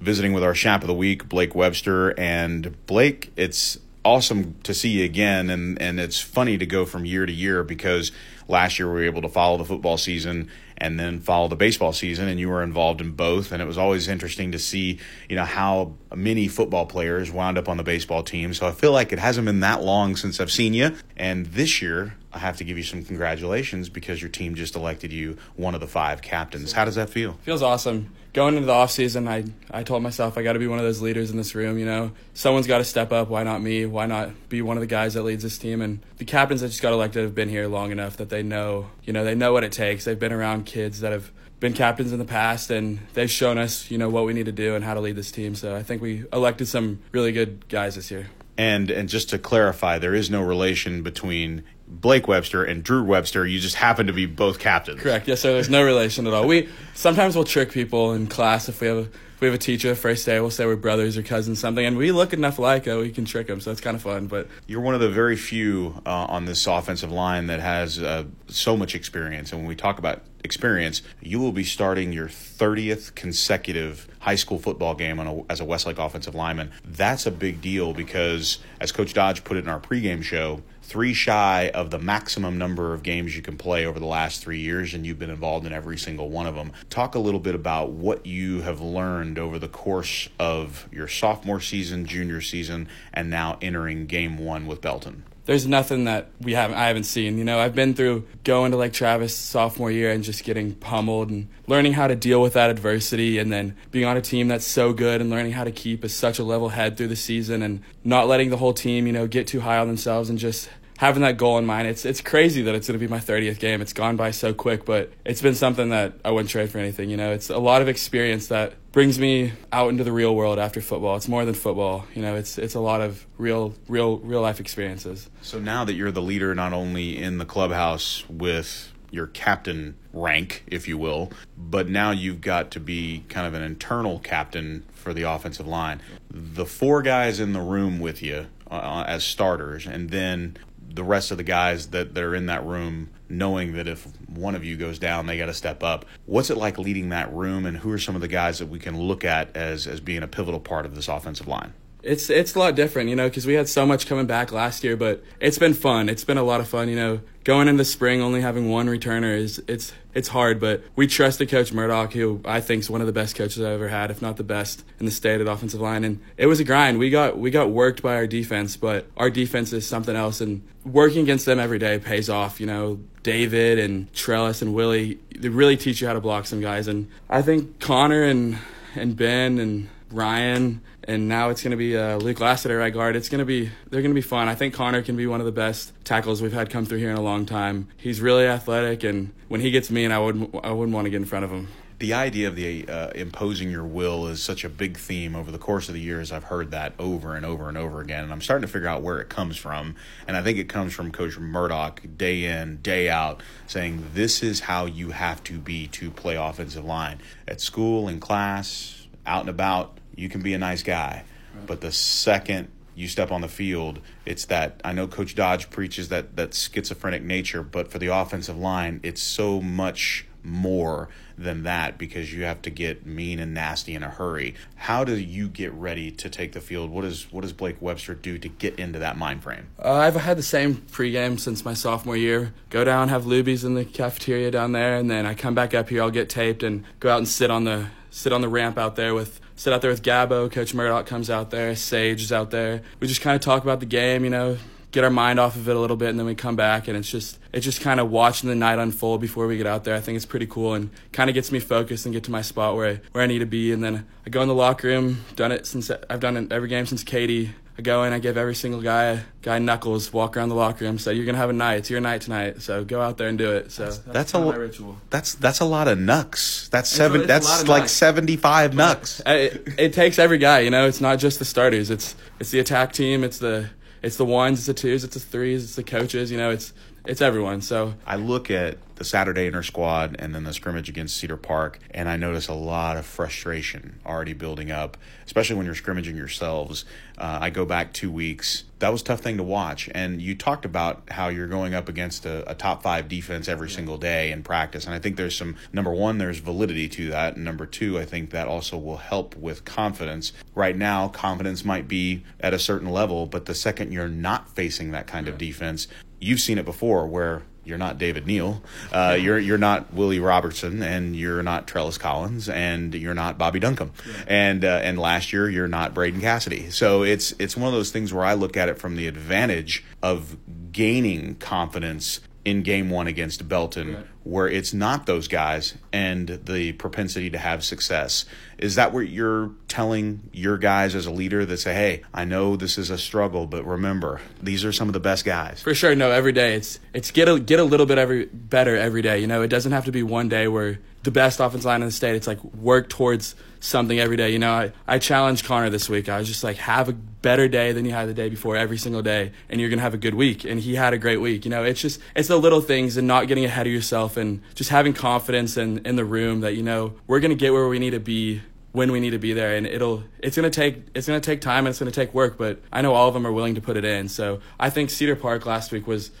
visiting with our Chap of the Week, Blake Webster. And Blake, it's awesome to see you again. And, and it's funny to go from year to year because last year we were able to follow the football season and then follow the baseball season and you were involved in both and it was always interesting to see you know how many football players wound up on the baseball team so i feel like it hasn't been that long since i've seen you and this year i have to give you some congratulations because your team just elected you one of the five captains how does that feel feels awesome going into the off season, I I told myself I got to be one of those leaders in this room. You know, someone's got to step up. Why not me? Why not be one of the guys that leads this team? And the captains that just got elected have been here long enough that they know, you know, they know what it takes. They've been around kids that have been captains in the past and they've shown us, you know, what we need to do and how to lead this team. So I think we elected some really good guys this year. And and just to clarify, there is no relation between Blake Webster and Drew Webster. You just happen to be both captains. Correct. Yes, sir. There's no relation at all. We sometimes we'll trick people in class if we have a if we have a teacher first day, we'll say we're brothers or cousins something, and we look enough alike that we can trick them. So it's kind of fun. But you're one of the very few uh, on this offensive line that has uh, so much experience. And when we talk about experience, you will be starting your 30th consecutive high school football game a, as a Westlake offensive lineman. That's a big deal because, as Coach Dodge put it in our pregame show, three shy of the maximum number of games you can play over the last three years, and you've been involved in every single one of them. Talk a little bit about what you have learned over the course of your sophomore season, junior season, and now entering game one with Belton there's nothing that we haven't I haven't seen. You know, I've been through going to like Travis sophomore year and just getting pummeled and learning how to deal with that adversity and then being on a team that's so good and learning how to keep a, such a level head through the season and not letting the whole team, you know, get too high on themselves and just having that goal in mind. It's it's crazy that it's going to be my 30th game. It's gone by so quick, but it's been something that I wouldn't trade for anything. You know, it's a lot of experience that brings me out into the real world after football. It's more than football. You know, it's it's a lot of real real real life experiences. So now that you're the leader not only in the clubhouse with your captain rank, if you will, but now you've got to be kind of an internal captain for the offensive line. The four guys in the room with you uh, as starters, and then the rest of the guys that, that are in that room knowing that if one of you goes down, they got to step up. What's it like leading that room, and who are some of the guys that we can look at as as being a pivotal part of this offensive line? It's it's a lot different, you know, because we had so much coming back last year, but it's been fun. It's been a lot of fun, you know. Going in the spring, only having one returner is it's it's hard, but we trusted Coach Murdoch, who I think is one of the best coaches I've ever had, if not the best in the state at offensive line. And it was a grind. We got we got worked by our defense, but our defense is something else, and working against them every day pays off. You know, David and Trellis and Willie, they really teach you how to block some guys, and I think Connor and and Ben and Ryan, and now it's going to be uh, Luke Lassiter right guard. It's going to be they're going to be fun. I think Connor can be one of the best tackles we've had come through here in a long time. He's really athletic, and when he gets mean, I wouldn't I wouldn't want to get in front of him. The idea of the uh, imposing your will is such a big theme over the course of the years. I've heard that over and over and over again, and I'm starting to figure out where it comes from. And I think it comes from Coach Murdoch, day in, day out, saying this is how you have to be to play offensive line at school, in class, out and about you can be a nice guy. Right. But the second you step on the field, it's that I know Coach Dodge preaches that that schizophrenic nature, but for the offensive line, it's so much more than that because you have to get mean and nasty in a hurry. How do you get ready to take the field? What does what does Blake Webster do to get into that mind frame? Uh, I've had the same pregame since my sophomore year. Go down, have lubies in the cafeteria down there, and then I come back up here. I'll get taped and go out and sit on the sit on the ramp out there with sit out there with Gabo. Coach Murdoch comes out there. Sage is out there. We just kind of talk about the game, you know, get our mind off of it a little bit, and then we come back, and it's just it's just kind of watching the night unfold before we get out there. I think it's pretty cool and kind of gets me focused and get to my spot where I, where I need to be. And then I go in the locker room. Done it since I've done it every game since Katie I go in, I give every single guy guy knuckles, walk around the locker room, say you're gonna have a night. It's your night tonight, so go out there and do it. So that's, that's, that's a ritual. That's that's a lot of knucks. That's seven. that's like seventy five knucks. It, it takes every guy. You know, it's not just the starters. It's it's the attack team. It's the it's the ones, it's the twos, it's the threes, it's the coaches. You know, it's it's everyone. So I look at the Saturday inter squad and then the scrimmage against Cedar Park, and I notice a lot of frustration already building up, especially when you're scrimmaging yourselves. Uh, I go back two weeks. That was a tough thing to watch. And you talked about how you're going up against a, a top five defense every yeah. single day in practice. And I think there's some, number one, there's validity to that. And number two, I think that also will help with confidence. Right now, confidence might be at a certain level, but the second you're not facing that kind of defense, you've seen it before where you're not David Neal, uh, you're you're not Willie Robertson, and you're not Trellis Collins, and you're not Bobby Duncombe, yeah. and uh, and last year you're not Braden Cassidy. So it's it's one of those things where I look at it from the advantage of gaining confidence in game one against Belton, right. where it's not those guys and the propensity to have success. Is that what you're telling your guys as a leader that say, hey, I know this is a struggle, but remember, these are some of the best guys? For sure. No, every day. It's it's get a get a little bit every better every day. You know, it doesn't have to be one day where the best offense line in the state. It's like work towards something every day. You know, I, I challenged Connor this week. I was just like, have a better day than you had the day before every single day, and you're going to have a good week. And he had a great week. You know, it's just, it's the little things and not getting ahead of yourself and just having confidence in, in the room that, you know, we're going to get where we need to be when we need to be there and it'll it's going to take it's going to take time and it's going to take work but i know all of them are willing to put it in so i think cedar park last week was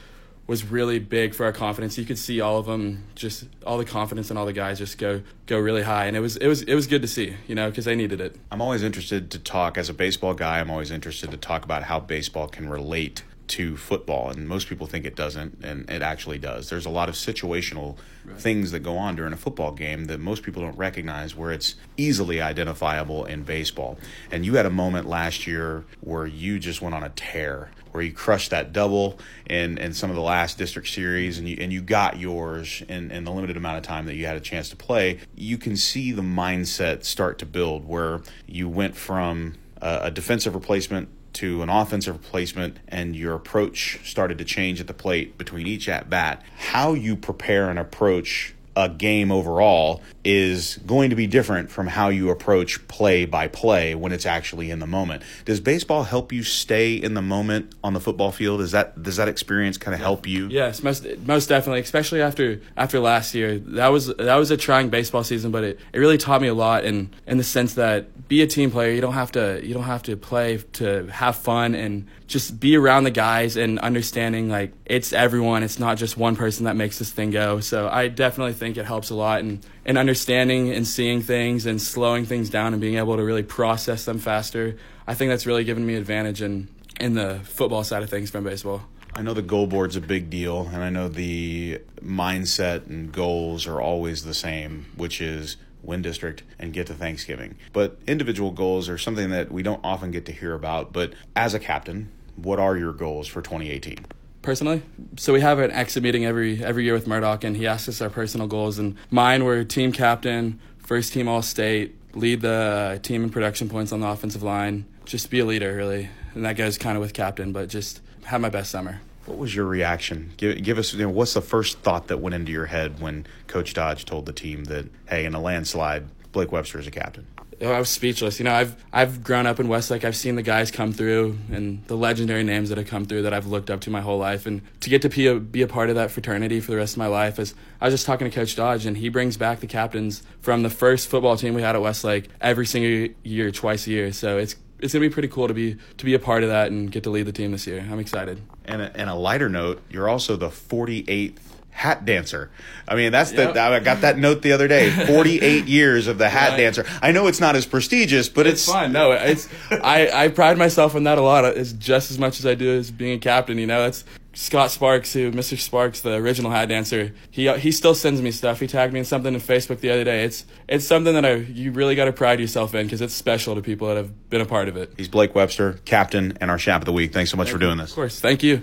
was really big for our confidence. You could see all of them, just all the confidence and all the guys just go go really high, and it was it was it was good to see, you know, because they needed it. I'm always interested to talk as a baseball guy. I'm always interested to talk about how baseball can relate to football, and most people think it doesn't, and it actually does. There's a lot of situational right. things that go on during a football game that most people don't recognize, where it's easily identifiable in baseball. And you had a moment last year where you just went on a tear, where you crushed that double in, in some of the last district series, and you and you got yours in, in the limited amount of time that you had a chance to play. You can see the mindset start to build, where you went from a, a defensive replacement to an offensive replacement and your approach started to change at the plate between each at bat, how you prepare and approach a game overall is going to be different from how you approach play by play when it's actually in the moment. Does baseball help you stay in the moment on the football field? Is that does that experience kind of help you? Yes, most most definitely, especially after after last year. That was that was a trying baseball season, but it, it really taught me a lot in in the sense that be a team player. You don't have to you don't have to play to have fun and just be around the guys and understanding like it's everyone. It's not just one person that makes this thing go. So I definitely think it helps a lot and and understanding and seeing things and slowing things down and being able to really process them faster. I think that's really given me advantage in in the football side of things from baseball. I know the goal board's a big deal, and I know the mindset and goals are always the same, which is win district and get to Thanksgiving. But individual goals are something that we don't often get to hear about. But as a captain, what are your goals for 2018? Personally, so we have an exit meeting every every year with Murdoch, and he asks us our personal goals. And mine were team captain, first team All State, lead the team in production points on the offensive line, just be a leader really, and that goes kind of with captain, but just have my best summer. What was your reaction? Give, give us, you know, what's the first thought that went into your head when Coach Dodge told the team that, hey, in a landslide, Blake Webster is a captain? Oh, I was speechless. You know, I've I've grown up in Westlake. I've seen the guys come through and the legendary names that have come through that I've looked up to my whole life. And to get to be a, be a part of that fraternity for the rest of my life is I was just talking to Coach Dodge and he brings back the captains from the first football team we had at Westlake every single year, twice a year. So it's it's gonna be pretty cool to be to be a part of that and get to lead the team this year. I'm excited. And a, and a lighter note, you're also the 48th hat dancer. I mean, that's the I got that note the other day. Forty eight years of the hat right. dancer. I know it's not as prestigious, but it's, it's fun. No, it's I I pride myself on that a lot. It's just as much as I do as being a captain. You know, it's Scott Sparks, who Mr. Sparks, the original hat dancer, he uh, he still sends me stuff. He tagged me in something in Facebook the other day. It's it's something that I you really got to pride yourself in because it's special to people that have been a part of it. He's Blake Webster, captain, and our chap of the week. Thanks so much Thank for doing this. Of course, thank you.